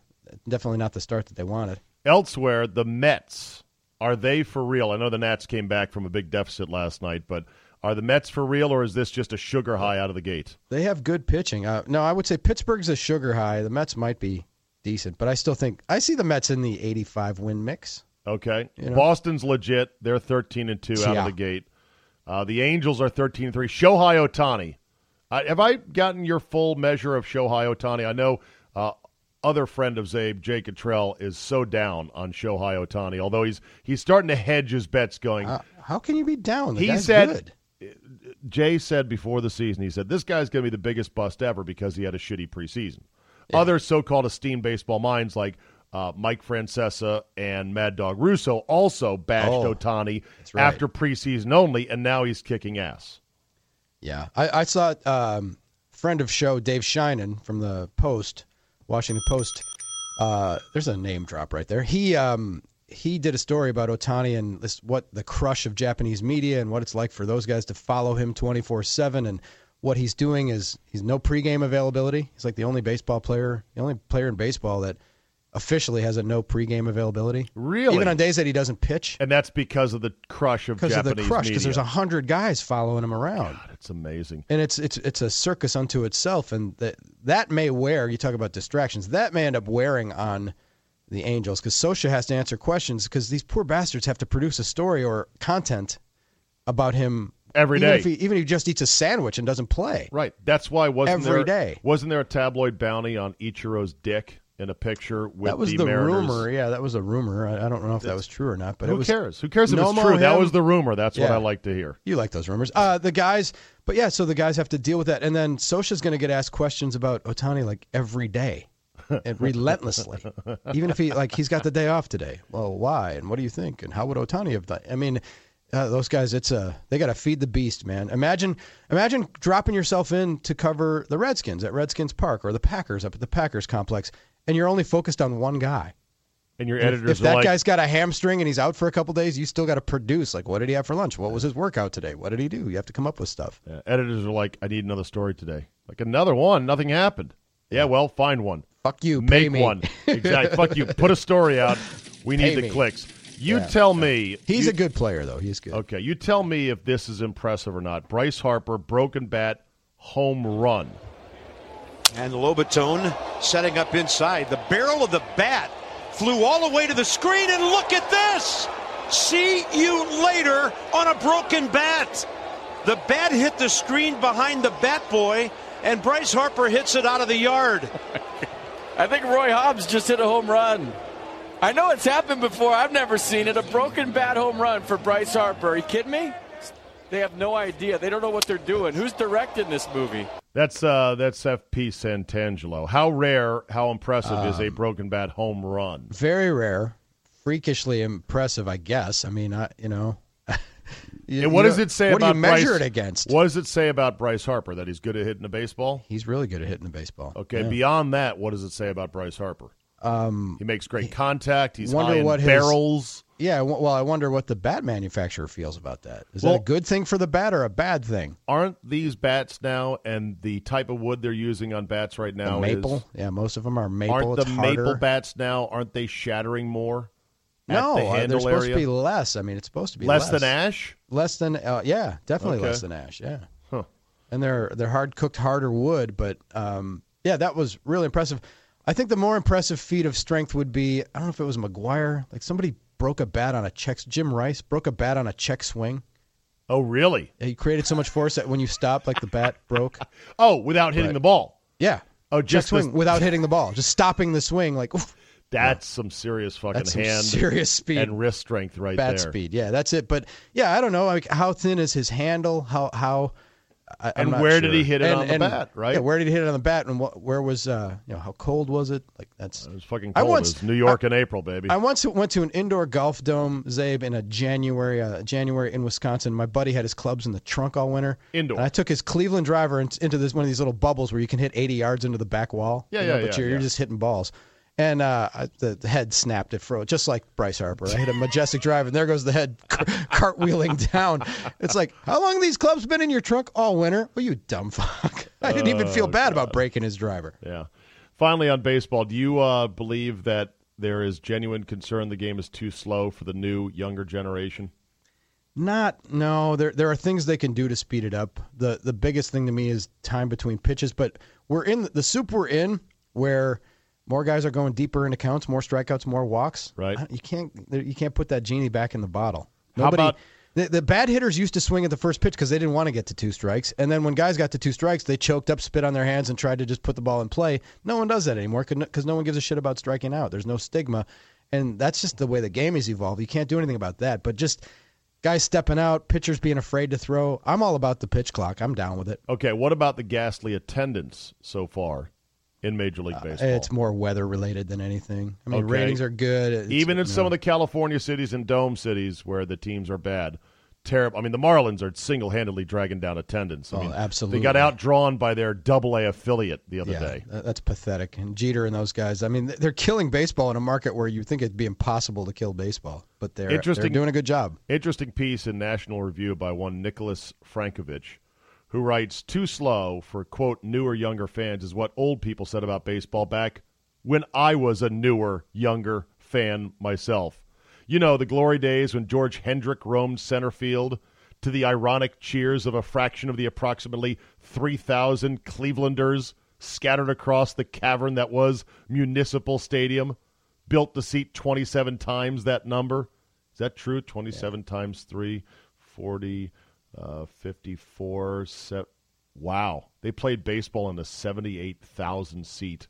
definitely not the start that they wanted. Elsewhere, the Mets are they for real? I know the Nats came back from a big deficit last night, but are the Mets for real, or is this just a sugar high out of the gate? They have good pitching. Uh, no, I would say Pittsburgh's a sugar high. The Mets might be decent, but I still think I see the Mets in the 85 win mix. Okay, You know? Boston's legit. They're thirteen and two out Yeah. of the gate. Uh, the Angels are thirteen and three. Shohei Ohtani. Uh, have I gotten your full measure of Shohei Ohtani? I know uh, other friend of Czabe, Jake Cottrell, is so down on Shohei Ohtani. Although he's he's starting to hedge his bets, going. Uh, how can you be down? The he said. good. Jay said before the season, he said this guy's going to be the biggest bust ever because he had a shitty preseason. Other so-called esteemed baseball minds like uh, Mike Francesa and Mad Dog Russo also bashed Oh, Ohtani right. after preseason only, and now he's kicking ass. Yeah, I, I saw um, friend of show Dave Sheinin from the Post, Washington Post. Uh, there's a name drop right there. He um, he did a story about Ohtani and this what the crush of Japanese media and what it's like for those guys to follow him 24 seven and what he's doing is he's no pregame availability. He's like the only baseball player, the only player in baseball that officially has a no pregame availability. Really? even on days that he doesn't pitch And that's because of the crush of because of Japanese the crush. Because media. there's a hundred guys following him around God, It's amazing. and it's it's it's a circus unto itself, and that that may wear. You talk about distractions. That may end up wearing on the Angels because Scioscia has to answer questions because these poor bastards have to produce a story or content about him Every even day. If he, even if he just eats a sandwich and doesn't play. Right. That's why wasn't Every there day. wasn't there a tabloid bounty on Ichiro's dick in a picture with that was the, the, rumor. Yeah, that was a rumor. I, I don't know if that was true or not, but Who it was. cares? Who cares if No it's true? That was the rumor. That's what I like to hear. You like those rumors. Uh, the guys, but yeah, so the guys have to deal with that. And then Scioscia's going to get asked questions about Ohtani like every day and relentlessly. Even if he, like, he's got the day off today. Well, why? And what do you think? And how would Ohtani have done? I mean, uh, those guys, it's a, they got to feed the beast, man. Imagine, imagine dropping yourself in to cover the Redskins at Redskins Park or the Packers up at the Packers complex, and you're only focused on one guy. And your If- editors if are that like, guy's got a hamstring and he's out for a couple days, you still got to produce. Like, what did he have for lunch? What was his workout today? What did he do? You have to come up with stuff. Yeah, editors are like, I need another story today. Like another one. Nothing happened. Yeah, well, find one. Fuck you. Make one. Exactly. Fuck you. Put a story out. We need Pay the me. clicks. You Yeah. tell me. He's you- a good player, though. He's good. Okay, you tell me if this is impressive or not. Bryce Harper, broken bat, home run. And Lobaton setting up inside. The barrel of the bat flew all the way to the screen, and look at this! See you later on a broken bat. The bat hit the screen behind the bat boy, and Bryce Harper hits it out of the yard. I think Roy Hobbs just hit a home run. I know it's happened before. I've never seen it. A broken bat home run for Bryce Harper. Are you kidding me? They have no idea. They don't know what they're doing. Who's directing this movie? That's uh, that's FP Santangelo. How rare, how impressive is a broken bat home run? Very rare, freakishly impressive, I guess. I mean, I, you know. you- And what you does know, it say What about do you measure Bryce? it against? What does it say about Bryce Harper that he's good at hitting the baseball? He's really good at hitting the baseball. Okay, Yeah. beyond that, what does it say about Bryce Harper? Um, He makes great contact. He's wonder high in what his- barrels. Yeah. Well, I wonder what the bat manufacturer feels about that. Is Well- that a good thing for the bat or a bad thing? Aren't these bats now, and the type of wood they're using on bats right The now maple. is yeah, most of them are maple. aren't it's the harder. maple bats now? Aren't they shattering more? No, the uh, they're supposed area? to be less. I mean, it's supposed to be less less, than ash. Less than, uh, yeah, definitely Okay. less than ash. Yeah, Huh. and they're they're hard cooked, harder wood. But um, yeah, that was really impressive. I think the more impressive feat of strength would be I don't know if it was McGwire, like somebody broke a bat on a check. Jim Rice broke a bat on a check swing. Oh, really? He created so much force that when you stopped, like the bat broke. Oh, without hitting Right. the ball. Yeah. Oh, check just swing this- without hitting the ball, just stopping the swing. Like oof, That's some serious fucking that's hand serious speed. and wrist strength right bat there. Bat speed. Yeah, that's it. But yeah, I don't know. Like, how thin is his handle? How how? I, And where did he hit it And- on the and- bat, right? Yeah, where did he hit it on the bat? And what, where was uh you know how cold was it? Like that's. It was fucking I cold. once- It's New York in April, baby. I once went to an indoor golf dome, Czabe, in a January uh, January in Wisconsin. My buddy had his clubs in the trunk all winter. Indoor. And I took his Cleveland driver into this one of these little bubbles where you can hit 80 yards into the back wall. Yeah, you know, yeah, But yeah, you're, you're just hitting balls. And uh, the, the head snapped. It froze, just like Bryce Harper. I hit a majestic drive, and there goes the head car- cartwheeling down. It's like, how long have these clubs been in your trunk all winter? Well, you dumb fuck. I didn't even Oh, feel bad about breaking his driver. yeah. Finally, on baseball, do you uh, believe that there is genuine concern the game is too slow for the new younger generation? Not no. There there are things they can do to speed it up. the The biggest thing to me is time between pitches. But we're in the soup we're in where more guys are going deeper into counts, more strikeouts, more walks. Right. Uh, you can't you can't put that genie back in the bottle. How Nobody. about- the, the bad hitters used to swing at the first pitch because they didn't want to get to two strikes, and then when guys got to two strikes, they choked up, spit on their hands, and tried to just put the ball in play. No one does that anymore because no one gives a shit about striking out. There's no stigma, and that's just the way the game has evolved. You can't do anything about that. But just guys stepping out, pitchers being afraid to throw. I'm all about the pitch clock. I'm down with it. Okay, what about the ghastly attendance so far in Major League uh, Baseball? It's more weather related than anything. I mean, Okay. ratings are good. It's- Even in you some of the California cities and dome cities where the teams are bad. Terrible. I mean, the Marlins are single-handedly dragging down attendance. I Oh, mean, absolutely. They got outdrawn by their Double A affiliate the other yeah, day. that- that's pathetic. And Jeter and those guys. I mean, they're killing baseball in a market where you think it'd be impossible to kill baseball, but they're they're Interesting- doing a good job. Interesting piece in National Review by one Nicholas Frankovich, who writes, Too slow for, quote, newer, younger fans is what old people said about baseball back when I was a newer, younger fan myself. You know, the glory days when George Hendrick roamed center field to the ironic cheers of a fraction of the approximately 3,000 Clevelanders scattered across the cavern that was Municipal Stadium, built to seat 27 times that number. Is that true? 27 times 3, 40, uh, 54. Se- wow. They played baseball in a 78,000 seat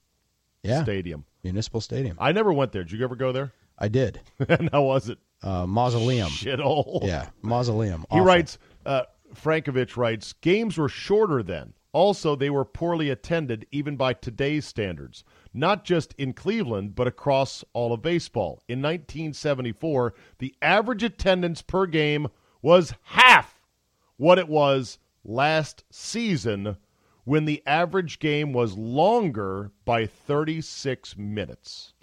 Yeah, stadium. Municipal Stadium. I never went there. Did you ever go there? I did. and how was it? Uh, mausoleum. Shithole. Yeah, mausoleum. He writes, uh, Frankovich writes, games were shorter then. Also, they were poorly attended even by today's standards, not just in Cleveland, but across all of baseball. In 1974, the average attendance per game was half what it was last season when the average game was longer by 36 minutes.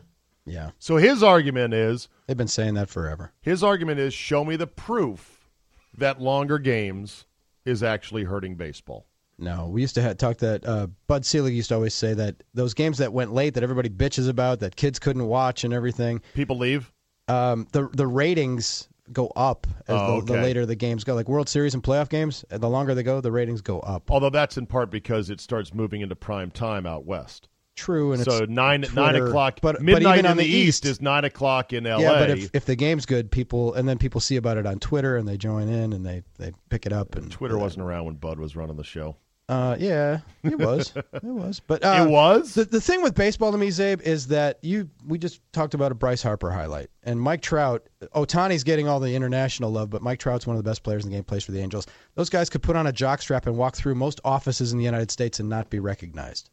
Yeah, So his argument is they've been saying that forever. his argument is show me the proof that longer games is actually hurting baseball. No, we used to talk that uh, Bud Selig used to always say that those games that went late that everybody bitches about that kids couldn't watch and everything. People leave. Um, the the ratings go up as Oh, the, the later the games go. Like World Series and playoff games, the longer they go, the ratings go up. Although that's in part because it starts moving into prime time out west. True, and so it's nine nine o'clock. but- but midnight even in on the, the east, East- is nine o'clock in L.A. Yeah, but if, if the game's good, people and then people see about it on Twitter and they join in and they, they pick it up and Twitter wasn't around when Bud was running the show. Uh, yeah, it was. it was. But uh, it was. The, the thing with baseball to me, Czabe, is that you we just talked about a Bryce Harper highlight, and Mike Trout. Ohtani's getting all the international love, but Mike Trout's one of the best players in the game. Plays for the Angels. Those guys could put on a jockstrap and walk through most offices in the United States and not be recognized.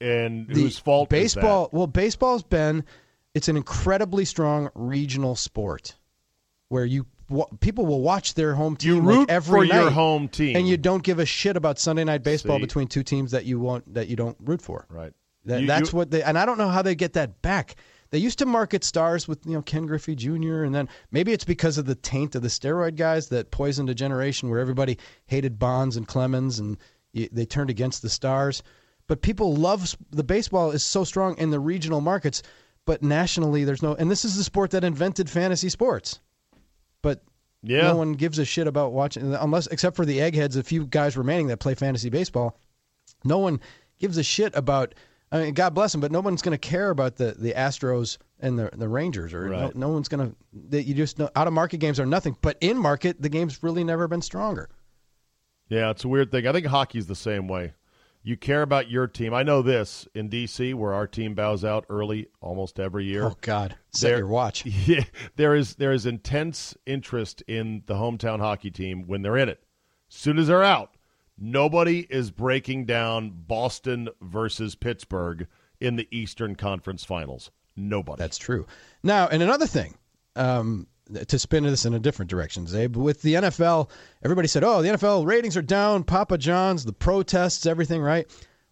and The whose fault is baseball? Well, baseball's been. It's an incredibly strong regional sport, where you people will watch their home that? You team root like every for your home team, and you don't give a shit about Sunday night baseball See? between two teams that you want that you don't root for. right. That, You- that's you- what they and I don't know how they get that back. They used to market stars with you know Ken Griffey Jr. and then maybe it's because of the taint of the steroid guys that poisoned a generation where everybody hated Bonds and Clemens and they turned against the stars. But people love the baseball is so strong in the regional markets, but nationally there's no. And this is the sport that invented fantasy sports, but Yeah. no one gives a shit about watching unless except for the eggheads, a few guys remaining that play fantasy baseball. No one gives a shit about. I mean, God bless them, but no one's going to care about the, the Astros and the the Rangers, or Right. no, no one's going to. That you just know, out of market games are nothing, but in market the game's really never been stronger. Yeah, it's a weird thing. I think hockey's the same way. You care about your team. I know this in DC, where our team bows out early almost every year. Oh God, set There- your watch. Yeah, there is there is intense interest in the hometown hockey team when they're in it. Soon as they're out, nobody is breaking down Boston versus Pittsburgh in the Eastern Conference Finals. Nobody. That's true. Now, and another thing, um, to spin this in a different direction, Czabe, with the NFL, everybody said, oh, the NFL ratings are down, Papa John's, the protests, everything, right?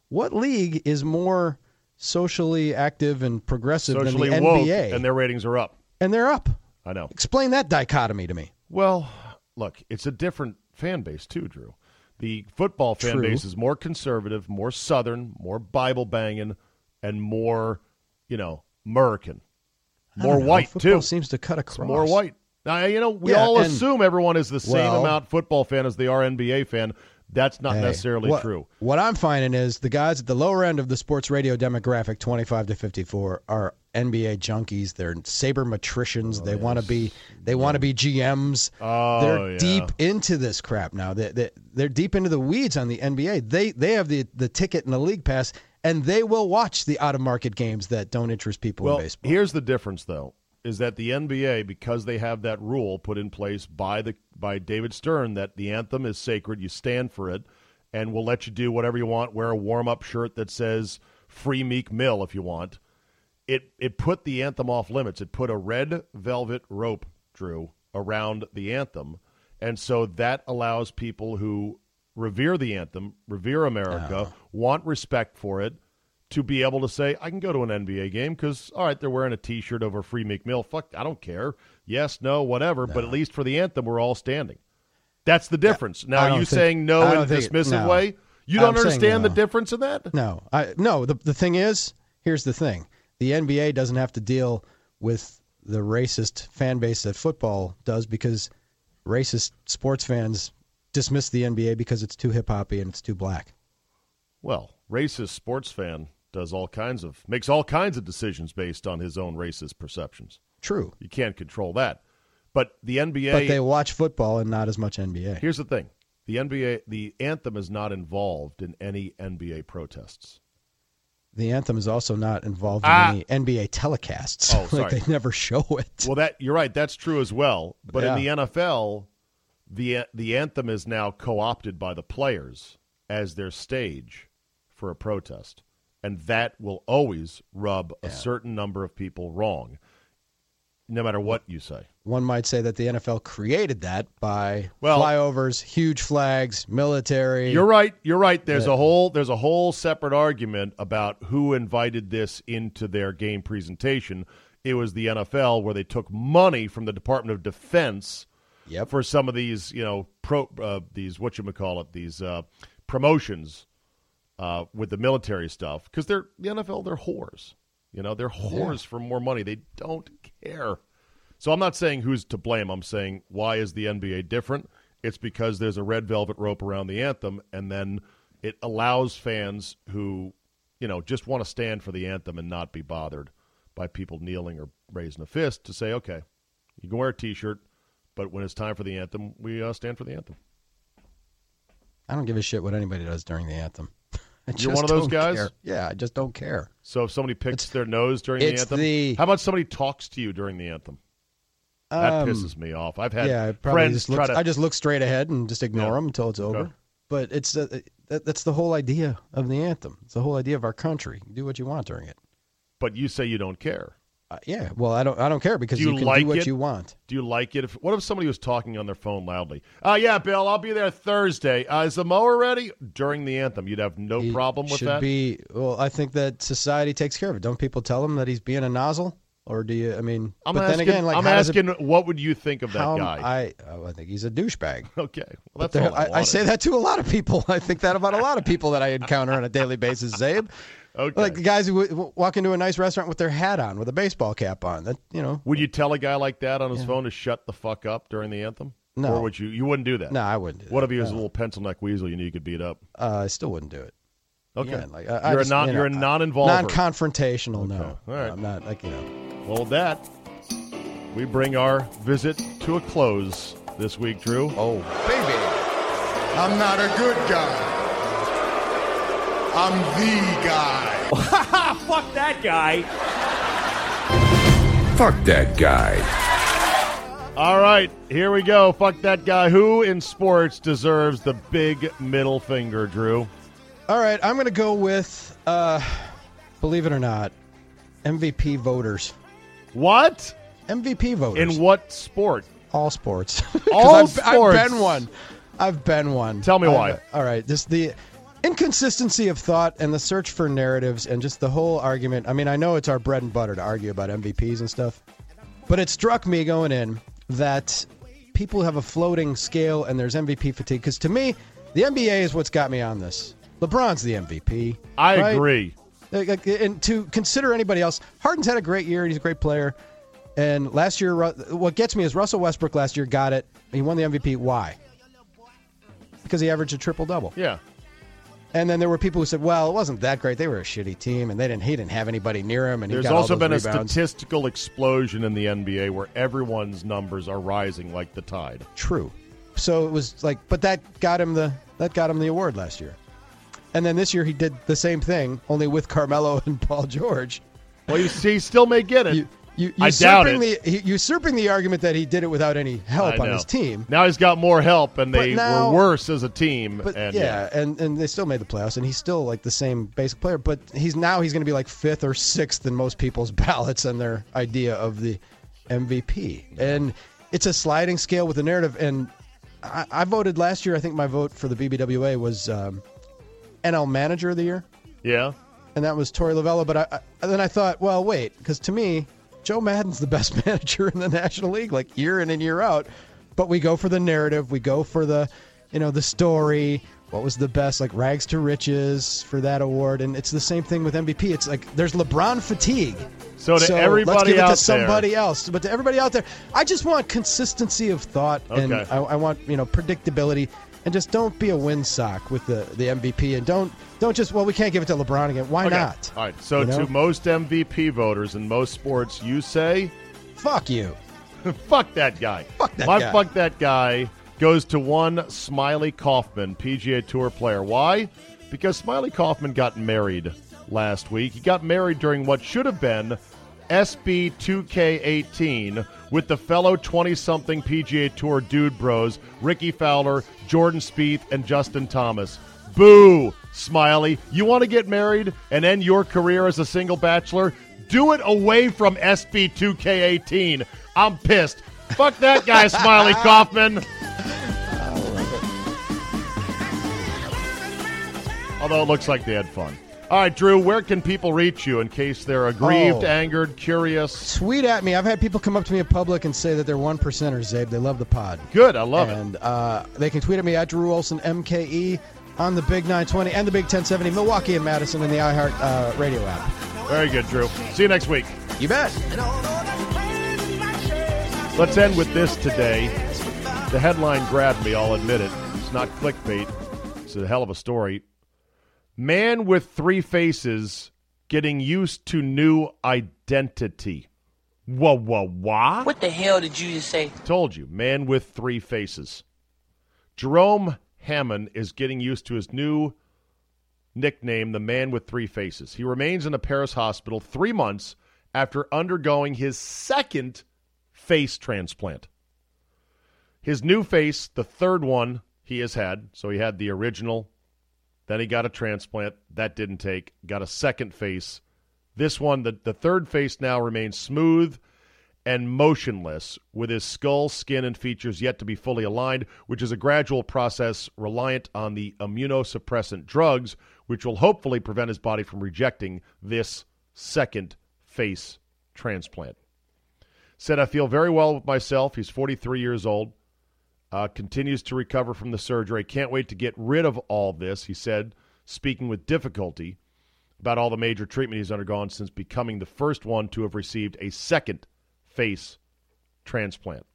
What league is more socially active and progressive socially than the woke, NBA? and their ratings are up. and they're up. I know. Explain that dichotomy to me. Well, look, it's a different fan base too, Drew. The football fan True. base is more conservative, more southern, more Bible banging, and more, you know, American, more know. white Football too. seems to cut across. It's more white. Now, you know, we Yeah, all and- assume everyone is the same well- amount football fan as they are NBA fan. That's not Hey, necessarily what, true. What I'm finding is the guys at the lower end of the sports radio demographic, 25 to 54, are NBA junkies. They're saber sabermetricians. Oh, they want to be. They want to be GMs. Oh, they're yeah. deep into this crap now. They, they, they're deep into the weeds on the NBA. They they have the the ticket and the league pass, and they will watch the out of market games that don't interest people Well, in baseball. here's the difference, though, is that the NBA, because they have that rule put in place by the by David Stern that the anthem is sacred, you stand for it, and we'll let you do whatever you want. Wear a warm up shirt that says "Free Meek Mill" if you want. It it put the anthem off limits. It put a red velvet rope, Drew, around the anthem, and so that allows people who revere the anthem, revere America, want respect for it, to be able to say, I can go to an NBA game because, all right, they're wearing a T-shirt over Free Meek Mill. Fuck, I don't care. Yes, no, whatever. But at least for the anthem, we're all standing. That's the difference. I now, are you think- saying no in a dismissive no. way? You don't I'm understand the difference in that? No, I no. The the thing is, here's the thing: the NBA doesn't have to deal with the racist fan base that football does because racist sports fans dismiss the NBA because it's too hip hoppy and it's too black. Well, racist sports fan does all kinds of makes all kinds of decisions based on his own racist perceptions. True, You can't control that. But the NBA but they watch football and not as much NBA. Here's the thing. The NBA the anthem is not involved in any NBA protests. The anthem is also not involved in Ah. any NBA telecasts. Oh, like sorry. they never show it. Well, that you're right. That's true as well. But in the NFL, the uh, the anthem is now co-opted by the players as their stage for a protest, and that will always rub a certain number of people wrong, no matter what you say. One might say that the NFL created that by Well- flyovers, huge flags, military. You're right. You're right. There's a whole there's a whole separate argument about who invited this into their game presentation. It was the NFL where they took money from the Department of Defense Yep. for some of these, you know, pro uh, these what you call it, these uh, promotions uh, with the military stuff because they're the NFL. They're whores. You know, they're whores for more money. They don't care. So I'm not saying who's to blame. I'm saying why is the NBA different? It's because there's a red velvet rope around the anthem, and then it allows fans who, you know, just want to stand for the anthem and not be bothered by people kneeling or raising a fist to say, okay, you can wear a T-shirt, but when it's time for the anthem, we uh, stand for the anthem. I don't give a shit what anybody does during the anthem. You're one of those guys? care. Yeah, I just don't care. So if somebody picks their nose during the anthem, the- how about somebody talks to you during the anthem? That Um, pisses me off. I've had yeah, friends just try look, to. I just look straight ahead and just ignore Yeah. them until it's over. Okay. But it's uh, that, that's the whole idea of the anthem. It's the whole idea of our country. Do what you want during it. but you say you don't care. Uh, yeah, well, I don't. I don't care because Do you you, can like do what it? you want. Do you like it? If what if somebody was talking on their phone loudly? Uh yeah, Bill, I'll be there Thursday. Uh, is the mower ready? During the anthem, you'd have no He problem with should that. be. Well, I think that society takes care of it. Don't people tell him that he's being a nozzle, or do you? I mean, I'm but asking. then again, like I'm does it- asking, what would you think of that how- guy? I oh, I think he's a douchebag. okay, well, that's all I, I, I say that to a lot of people. I think that about a lot of people that I encounter on a daily basis, Czabe. Okay. Like the guys who w- walk into a nice restaurant with their hat on, with a baseball cap on. That you know, would you tell a guy like that on his phone to shut the fuck up during the anthem? No. Or would you? You wouldn't do that. no, I wouldn't. Do that. What if he was a little pencil neck weasel you knew you could beat up? Uh, I still wouldn't do it. Okay. Again, like, I, I you're just, a non. you know, you're a non-involver. non-confrontational. No, All right. I'm not like you know. well, with that, we bring our visit to a close this week, Drew. Oh, Baby, I'm not a good guy. I'm the guy. Fuck that guy. Fuck that guy. All right, here we go. Fuck that guy. Who in sports deserves the big middle finger, Drew? all right. I'm going to go with, uh, believe it or not, MVP voters. What? MVP voters In what sport? all sports. All I've, sports. I've been one. I've been one. Tell me why. I've- all right, this the inconsistency of thought and the search for narratives and just the whole argument. I mean, I know it's our bread and butter to argue about MVPs and stuff, but it struck me going in that people have a floating scale and there's MVP fatigue. Because to me, the NBA is what's got me on this. LeBron's the MVP. I right? agree. And to consider anybody else, Harden's had a great year. And he's a great player. And last year, what gets me is Russell Westbrook last year got it. He won the MVP. Why? Because he averaged a triple double. Yeah. And then there were people who said, "Well, it wasn't that great. They were a shitty team, and they didn't. He didn't have anybody near him." And he There's got all also been a statistical explosion in the NBA where everyone's numbers are rising like the tide. True. So it was like, but that got him the that got him the award last year. And then this year he did the same thing, only with Carmelo and Paul George. Well, you see, he still may get it. You, you, I doubt usurping it. The, he- usurping the argument that he did it without any help I on know. his team. Now he's got more help, and they now- were worse as a team. But and yeah, and and they still made the playoffs, and he's still like the same basic player. But he's now he's going to be like fifth or sixth in most people's ballots and their idea of the MVP. And it's a sliding scale with the narrative. And I, I voted last year. I think my vote for the BBWA was um, NL Manager of the Year, yeah. and that was Torey Lovullo. But I, I then I thought, well, wait, because to me, Joe Maddon's the best manager in the National League, like year in and year out. But we go for the narrative. We go for the, you know, the story. What was the best, like rags to riches for that award? And it's the same thing with MVP. It's like there's LeBron fatigue. So to everybody let's give it out to somebody there- else. But to everybody out there, I just want consistency of thought, and I, I want you know predictability, and just don't be a windsock with the the MVP, and don't don't just well we can't give it to LeBron again. Why Okay. not? All right. So You know? to most MVP voters in most sports, you say, Fuck you. "Fuck that guy." Fuck that My guy. fuck that guy goes to one Smylie Kaufman, PGA Tour player. Why? Because Smylie Kaufman got married last week. He got married during what should have been SB 2K18 with the fellow 20-something PGA Tour dude bros Rickie Fowler, Jordan Spieth, and Justin Thomas. Boo, Smylie. You want to get married and end your career as a single bachelor? Do it away from SB 2K18. I'm pissed. Fuck that guy, Smylie Kaufman. Although it looks like they had fun. All right, Drew, where can people reach you in case they're aggrieved, Oh. angered, curious? Tweet at me. I've had people come up to me in public and say that they're one percenters, Czabe. They love the pod. Good, I love it. and uh, they can tweet at me at Drew Olson MKE on the Big 920 and the Big 1070, Milwaukee and Madison in the iHeart uh, radio app. Very good, Drew. See you next week. You bet. Let's end with this today. The headline grabbed me, I'll admit it. It's not clickbait, it's a hell of a story. Man with three faces getting used to new identity. Whoa, whoa, wah? What the hell did you just say? Told you, man with three faces. Jerome Hammond is getting used to his new nickname, the man with three faces. He remains in a Paris hospital three months after undergoing his second face transplant. His new face, the third one he has had, so he had the original, then he got a transplant. That didn't take. Got a second face. This one, the, the third face now remains smooth and motionless, with his skull, skin, and features yet to be fully aligned, which is a gradual process reliant on the immunosuppressant drugs, which will hopefully prevent his body from rejecting this second face transplant. Said, I feel very well with myself. He's 43 years old, uh, continues to recover from the surgery. Can't wait to get rid of all this, he said, speaking with difficulty about all the major treatment he's undergone since becoming the first one to have received a second face transplant.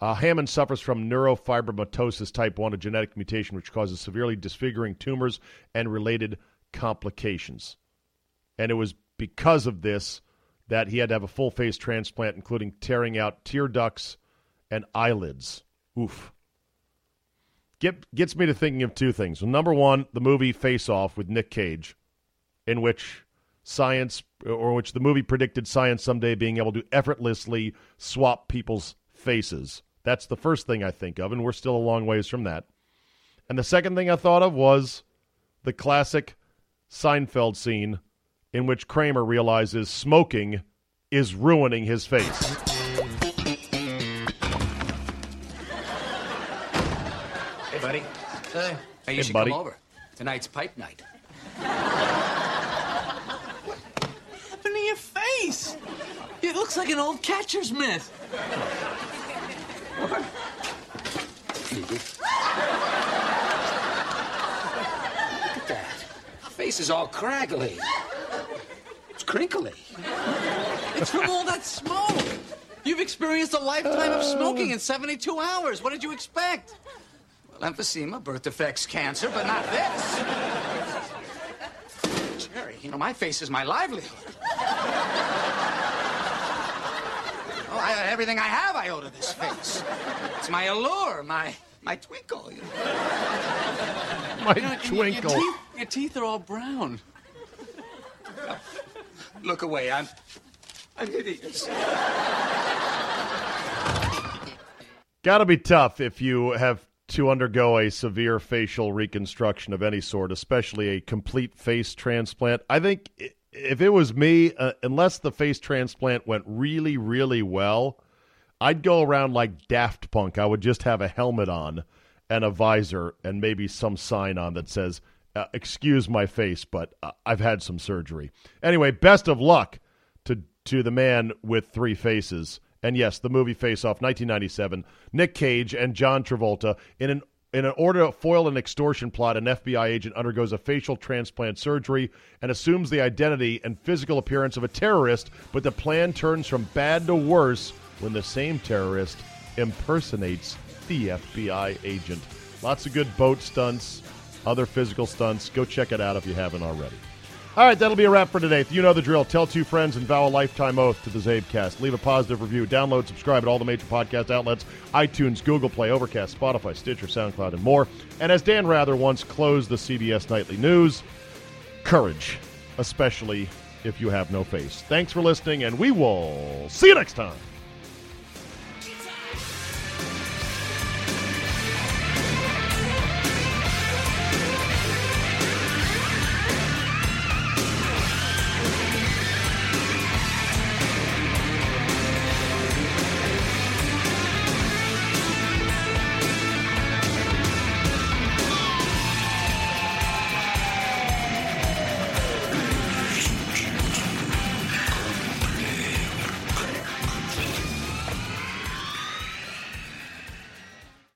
Uh, Hammond suffers from neurofibromatosis type 1, a genetic mutation which causes severely disfiguring tumors and related complications. And it was because of this that he had to have a full face transplant, including tearing out tear ducts and eyelids. Oof. Get, gets me to thinking of two things. Number one, the movie Face Off with Nick Cage, in which science, or which the movie predicted science someday being able to effortlessly swap people's faces. That's the first thing I think of, and we're still a long ways from that. And the second thing I thought of was the classic Seinfeld scene in which Kramer realizes smoking is ruining his face. Hey, buddy. Hey. Hey, you Hey, should buddy. come over. Tonight's pipe night. happened to your face? It looks like an old catcher's mitt. What? Look at that. Face is all craggly. It's crinkly. It's from all that smoke. You've experienced a lifetime of smoking in 72 hours. What did you expect? Well, emphysema, birth defects, cancer, but not this. Jerry, you know, my face is my livelihood. Oh, I, everything I have I owe to this face. It's my allure, my my twinkle. You know? My You know, and your- twinkle. Your teeth, your teeth are all brown. Look away, I'm I'm hideous. Gotta be tough if you have to undergo a severe facial reconstruction of any sort, especially a complete face transplant. I think if it was me, uh, unless the face transplant went really, really well, I'd go around like Daft Punk. I would just have a helmet on and a visor and maybe some sign on that says, uh, Excuse my face, but uh, I've had some surgery. Anyway, best of luck to, to the man with three faces. And yes, the movie Face Off, 1997. Nick Cage and John Travolta in an in an order to foil an extortion plot, an FBI agent undergoes a facial transplant surgery and assumes the identity and physical appearance of a terrorist, but the plan turns from bad to worse when the same terrorist impersonates the FBI agent. Lots of good boat stunts, other physical stunts. Go check it out if you haven't already. All right, that'll be a wrap for today. You know the drill. Tell two friends and vow a lifetime oath to the CzabeCast. Leave a positive review. Download, subscribe at all the major podcast outlets iTunes, Google Play, Overcast, Spotify, Stitcher, SoundCloud, and more. And as Dan Rather once closed the CBS Nightly News, courage, especially if you have no face. Thanks for listening, and we will see you next time.